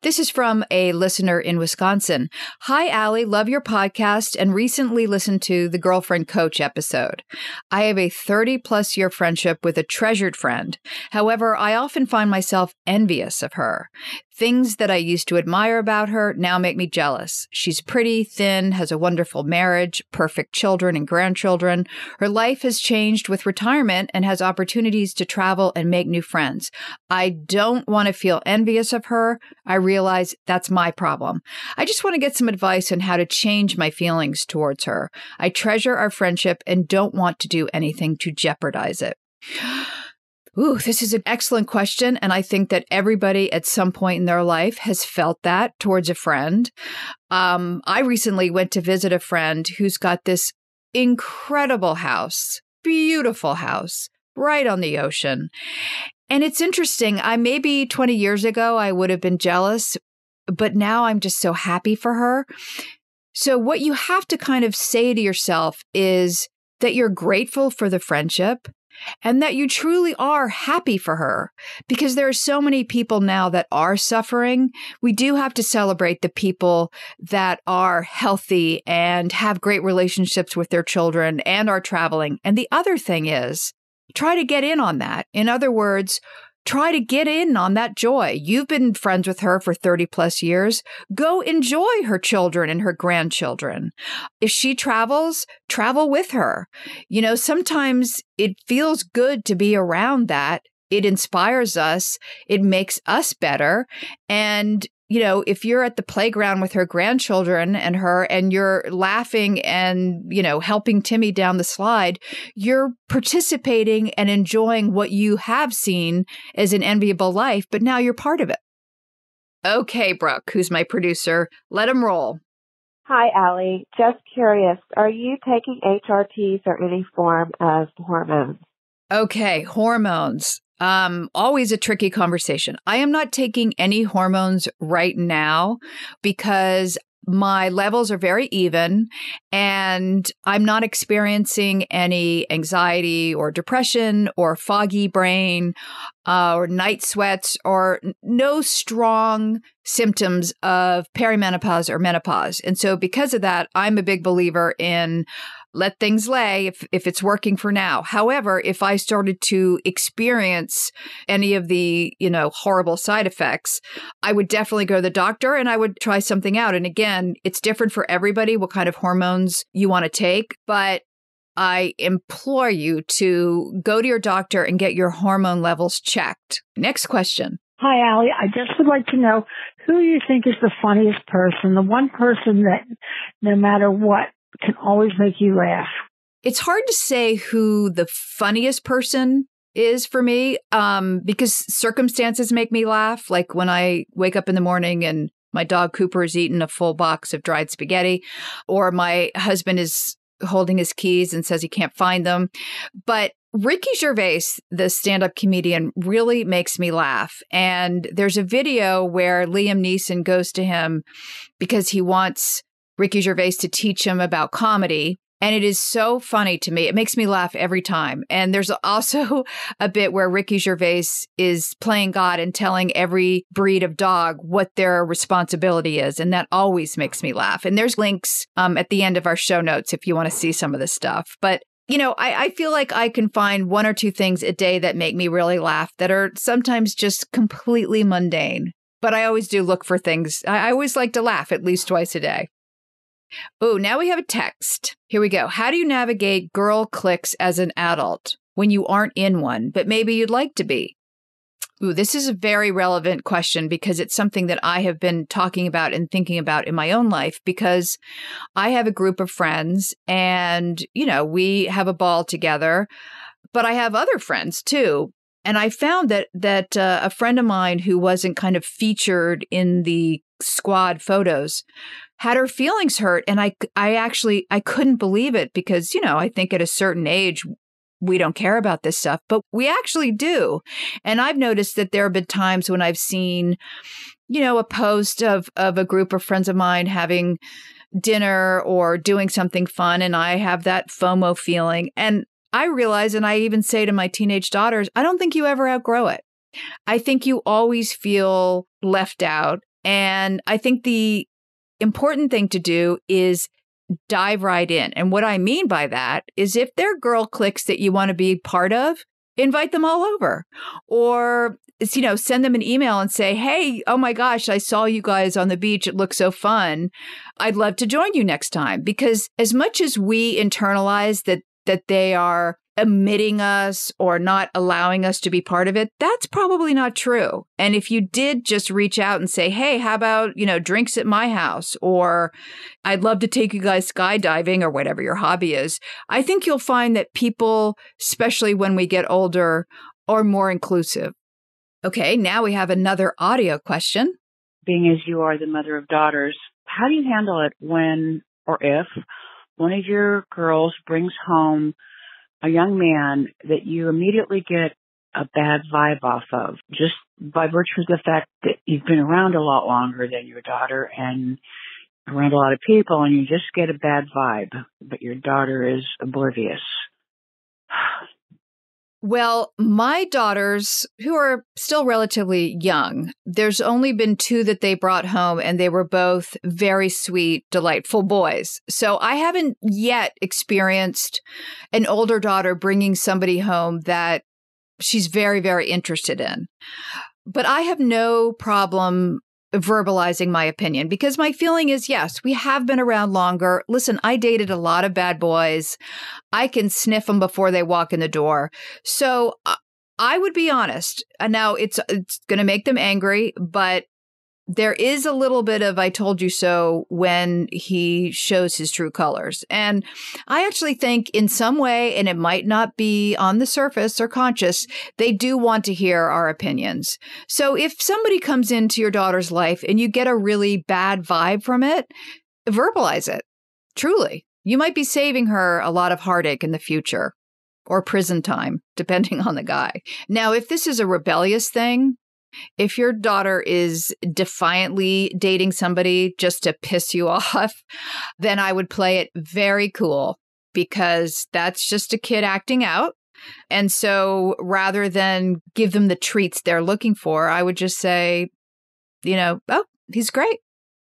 This is from a listener in Wisconsin. Hi, Ali. Love your podcast and recently listened to the Girlfriend Coach episode. I have a 30 plus year friendship with a treasured friend. However, I often find myself envious of her. Things that I used to admire about her now make me jealous. She's pretty, thin, has a wonderful marriage, perfect children and grandchildren. Her life has changed with retirement and has opportunities to travel and make new friends. I don't want to feel envious of her. I realize that's my problem. I just want to get some advice on how to change my feelings towards her. I treasure our friendship and don't want to do anything to jeopardize it. Ooh, this is an excellent question. And I think that everybody at some point in their life has felt that towards a friend. Um, I recently went to visit a friend who's got this incredible house, beautiful house right on the ocean. And it's interesting. I maybe 20 years ago, I would have been jealous, but now I'm just so happy for her. So, what you have to kind of say to yourself is that you're grateful for the friendship and that you truly are happy for her because there are so many people now that are suffering. We do have to celebrate the people that are healthy and have great relationships with their children and are traveling. And the other thing is, try to get in on that. In other words, Try to get in on that joy. You've been friends with her for 30 plus years. Go enjoy her children and her grandchildren. If she travels, travel with her. You know, sometimes it feels good to be around that. It inspires us. It makes us better. And you know, if you're at the playground with her grandchildren and her and you're laughing and, you know, helping Timmy down the slide, you're participating and enjoying what you have seen as an enviable life, but now you're part of it. Okay, Brooke, who's my producer, let him roll. Hi, Ali. Just curious, are you taking HRTs or any form of hormones? Okay, hormones. Um, always a tricky conversation. I am not taking any hormones right now because my levels are very even and I'm not experiencing any anxiety or depression or foggy brain uh, or night sweats or no strong symptoms of perimenopause or menopause. And so, because of that, I'm a big believer in let things lay if, if it's working for now. However, if I started to experience any of the, you know, horrible side effects, I would definitely go to the doctor and I would try something out. And again, it's different for everybody what kind of hormones you want to take, but I implore you to go to your doctor and get your hormone levels checked. Next question. Hi, Ali. I just would like to know who you think is the funniest person, the one person that no matter what can always make you laugh. It's hard to say who the funniest person is for me um, because circumstances make me laugh. Like when I wake up in the morning and my dog Cooper has eaten a full box of dried spaghetti, or my husband is holding his keys and says he can't find them. But Ricky Gervais, the stand up comedian, really makes me laugh. And there's a video where Liam Neeson goes to him because he wants Ricky Gervais to teach him about comedy. And it is so funny to me. It makes me laugh every time. And there's also a bit where Ricky Gervais is playing God and telling every breed of dog what their responsibility is. And that always makes me laugh. And there's links um, at the end of our show notes if you want to see some of this stuff. But you know, I, I, feel like I can find one or two things a day that make me really laugh that are sometimes just completely mundane. But I always do look for things. I, I always like to laugh at least twice a day. Oh, now we have a text. Here we go. How do you navigate girl cliques as an adult when you aren't in one, but maybe you'd like to be? Ooh, this is a very relevant question because it's something that I have been talking about and thinking about in my own life because I have a group of friends and, you know, we have a ball together, but I have other friends too. And I found that that uh, a friend of mine who wasn't kind of featured in the squad photos had her feelings hurt and I I actually I couldn't believe it because you know I think at a certain age we don't care about this stuff but we actually do. And I've noticed that there have been times when I've seen you know a post of of a group of friends of mine having dinner or doing something fun and I have that FOMO feeling. And I realize and I even say to my teenage daughters I don't think you ever outgrow it. I think you always feel left out. And I think the important thing to do is dive right in. And what I mean by that is if there are girl cliques that you want to be part of, invite them all over. Or you know, send them an email and say, "Hey, oh my gosh, I saw you guys on the beach. It looks so fun. I'd love to join you next time." Because as much as we internalize that that they are omitting us or not allowing us to be part of it, that's probably not true. And if you did just reach out and say, hey, how about, you know, drinks at my house, or I'd love to take you guys skydiving or whatever your hobby is, I think you'll find that people, especially when we get older, or more inclusive? Okay, now we have another audio question. Being as you are the mother of daughters, how do you handle it when or if one of your girls brings home a young man that you immediately get a bad vibe off of just by virtue of the fact that you've been around a lot longer than your daughter and around a lot of people and you just get a bad vibe, but your daughter is oblivious. Well, my daughters, who are still relatively young, there's only been two that they brought home, and they were both very sweet, delightful boys. So I haven't yet experienced an older daughter bringing somebody home that she's very, very interested in. But I have no problem verbalizing my opinion because my feeling is yes, we have been around longer. Listen, I dated a lot of bad boys. I can sniff them before they walk in the door. So uh, I would be honest. Now it's it's going to make them angry, but there is a little bit of I told you so when he shows his true colors. And I actually think in some way, and it might not be on the surface or conscious, they do want to hear our opinions. So if somebody comes into your daughter's life and you get a really bad vibe from it, verbalize it. Truly. You might be saving her a lot of heartache in the future or prison time, depending on the guy. Now, if this is a rebellious thing, if your daughter is defiantly dating somebody just to piss you off, then I would play it very cool because that's just a kid acting out. And so rather than give them the treats they're looking for, I would just say, you know, oh, he's great.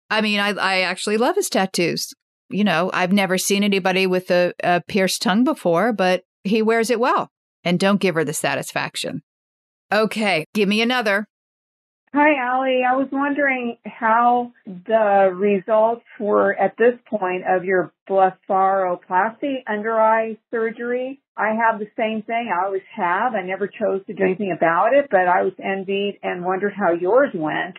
I mean, I, I actually love his tattoos. You know, I've never seen anybody with a, a pierced tongue before, but he wears it well. And don't give her the satisfaction. Okay, give me another. Hi, Ali. I was wondering how the results were at this point of your blepharoplasty under eye surgery. I have the same thing. I always have. I never chose to do anything about it, but I was envied and wondered how yours went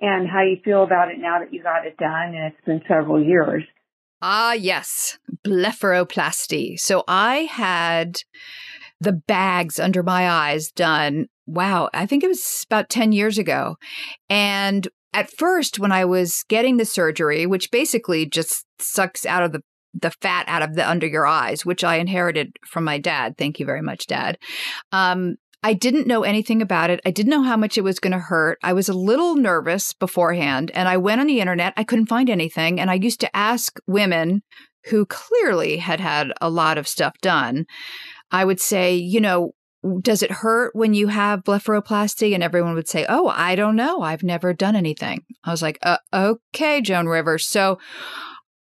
and how you feel about it now that you got it done and it's been several years. Ah, yes, blepharoplasty. So I had the bags under my eyes done wow, I think it was about 10 years ago. And at first, when I was getting the surgery, which basically just sucks out of the the fat out of the under your eyes, which I inherited from my dad. Thank you very much, Dad. Um, I didn't know anything about it. I didn't know how much it was going to hurt. I was a little nervous beforehand, and I went on the internet. I couldn't find anything, and I used to ask women who clearly had had a lot of stuff done. I would say, you know, does it hurt when you have blepharoplasty? And everyone would say, oh, I don't know. I've never done anything. I was like, uh, okay, Joan Rivers. So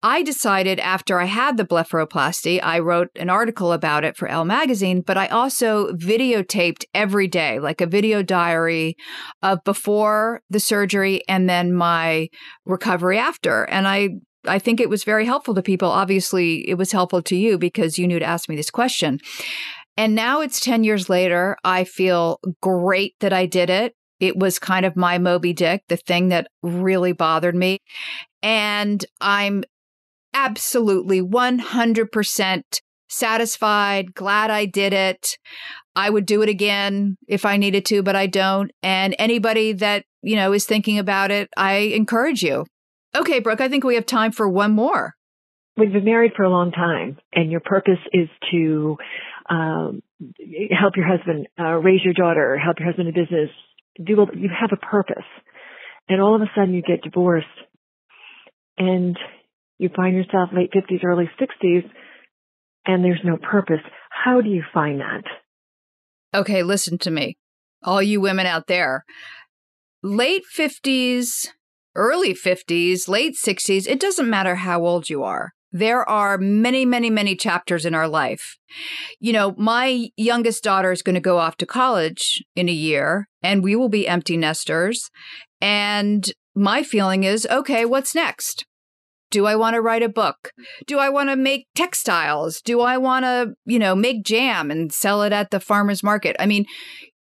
I decided after I had the blepharoplasty, I wrote an article about it for Elle magazine, but I also videotaped every day, like a video diary of before the surgery and then my recovery after. And I I think it was very helpful to people. Obviously, it was helpful to you because you knew to ask me this question. And now it's 10 years later. I feel great that I did it. It was kind of my Moby Dick, the thing that really bothered me. And I'm absolutely 100% satisfied, glad I did it. I would do it again if I needed to, but I don't. And anybody that, you know, is thinking about it, I encourage you. Okay, Brooke, I think we have time for one more. We've been married for a long time, and your purpose is to um, help your husband uh, raise your daughter, help your husband in business, do you have a purpose, and all of a sudden you get divorced, and you find yourself late fifties, early sixties, and there's no purpose. How do you find that? Okay, listen to me, all you women out there. Late fifties, early 50s, late 60s, it doesn't matter how old you are. There are many, many, many chapters in our life. You know, my youngest daughter is going to go off to college in a year, and we will be empty nesters. And my feeling is okay, what's next? Do I want to write a book? Do I want to make textiles? Do I want to, you know, make jam and sell it at the farmer's market? I mean,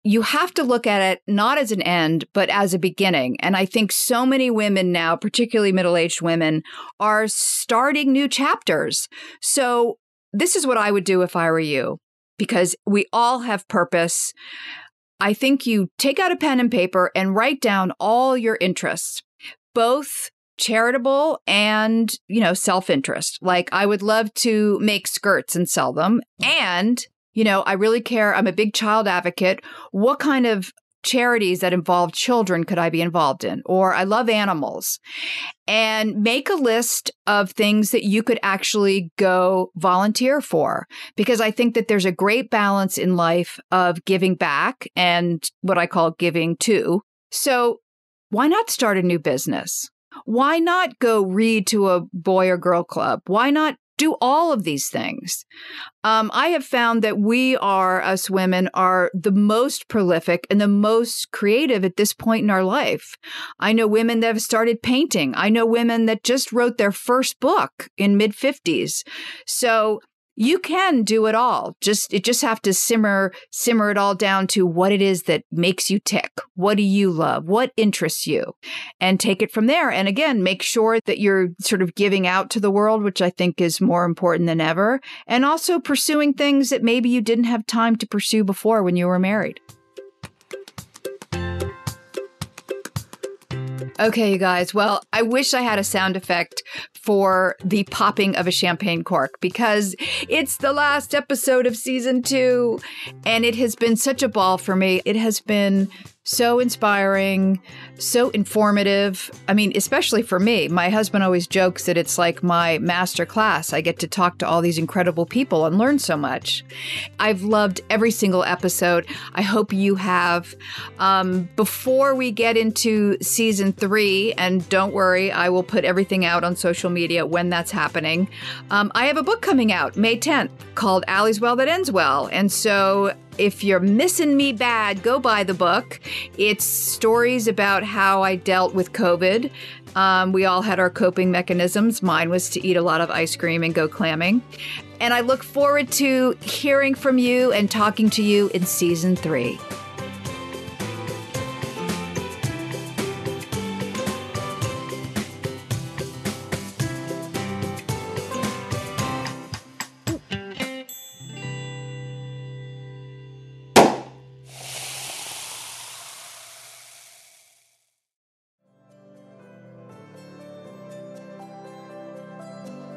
you have to look at it not as an end, but as a beginning. And I think so many women now, particularly middle aged women, are starting new chapters. So, this is what I would do if I were you, because we all have purpose. I think you take out a pen and paper and write down all your interests, both charitable and, you know, self-interest. Like I would love to make skirts and sell them and you know, I really care. I'm a big child advocate. What kind of charities that involve children could I be involved in? Or I love animals. And make a list of things that you could actually go volunteer for. Because I think that there's a great balance in life of giving back and what I call giving to. So why not start a new business? Why not go read to a boy or girl club? Why not do all of these things. Um, I have found that we are, us women, are the most prolific and the most creative at this point in our life. I know women that have started painting. I know women that just wrote their first book in mid 50s. So you can do it all. Just it just have to simmer simmer it all down to what it is that makes you tick. What do you love? What interests you? And take it from there. And again make sure that you're sort of giving out to the world which i think is more important than ever. And also pursuing things that maybe you didn't have time to pursue before when you were married. Okay, you guys. Well, I wish I had a sound effect for the popping of a champagne cork because it's the last episode of season two and it has been such a ball for me. It has been so inspiring, so informative. I mean, especially for me. My husband always jokes that it's like my master class. I get to talk to all these incredible people and learn so much. I've loved every single episode. I hope you have. Um, before we get into season three, and don't worry, I will put everything out on social media when that's happening. Um, I have a book coming out May 10th called Ali's Well That Ends Well. And so if you're missing me bad, go buy the book. It's stories about how I dealt with COVID. Um, we all had our coping mechanisms. Mine was to eat a lot of ice cream and go clamming. And I look forward to hearing from you and talking to you in season three.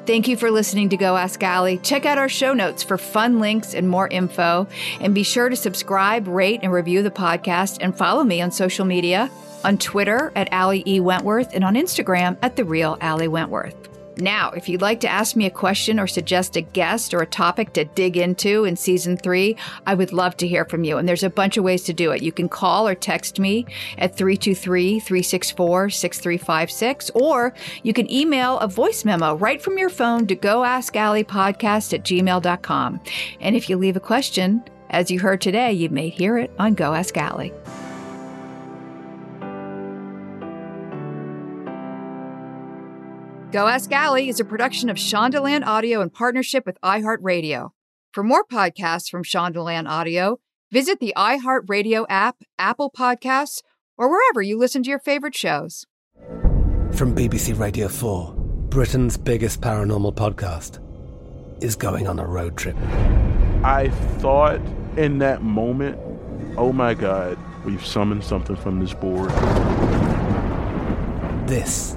Thank you for listening to Go Ask Ali. Check out our show notes for fun links and more info. And be sure to subscribe, rate, and review the podcast and follow me on social media on Twitter at Ali E. Wentworth and on Instagram at The Real Ali Wentworth. Now, if you'd like to ask me a question or suggest a guest or a topic to dig into in season three, I would love to hear from you. And there's a bunch of ways to do it. You can call or text me at 323 364 6356, or you can email a voice memo right from your phone to go ask Ali podcast at gmail.com. And if you leave a question, as you heard today, you may hear it on Go Ask Ali. Go Ask Ali is a production of Shondaland Audio in partnership with iHeartRadio. For more podcasts from Shondaland Audio, visit the iHeartRadio app, Apple Podcasts, or wherever you listen to your favorite shows. From BBC Radio 4, Britain's biggest paranormal podcast is going on a road trip. I thought in that moment, oh my God, we've summoned something from this board. This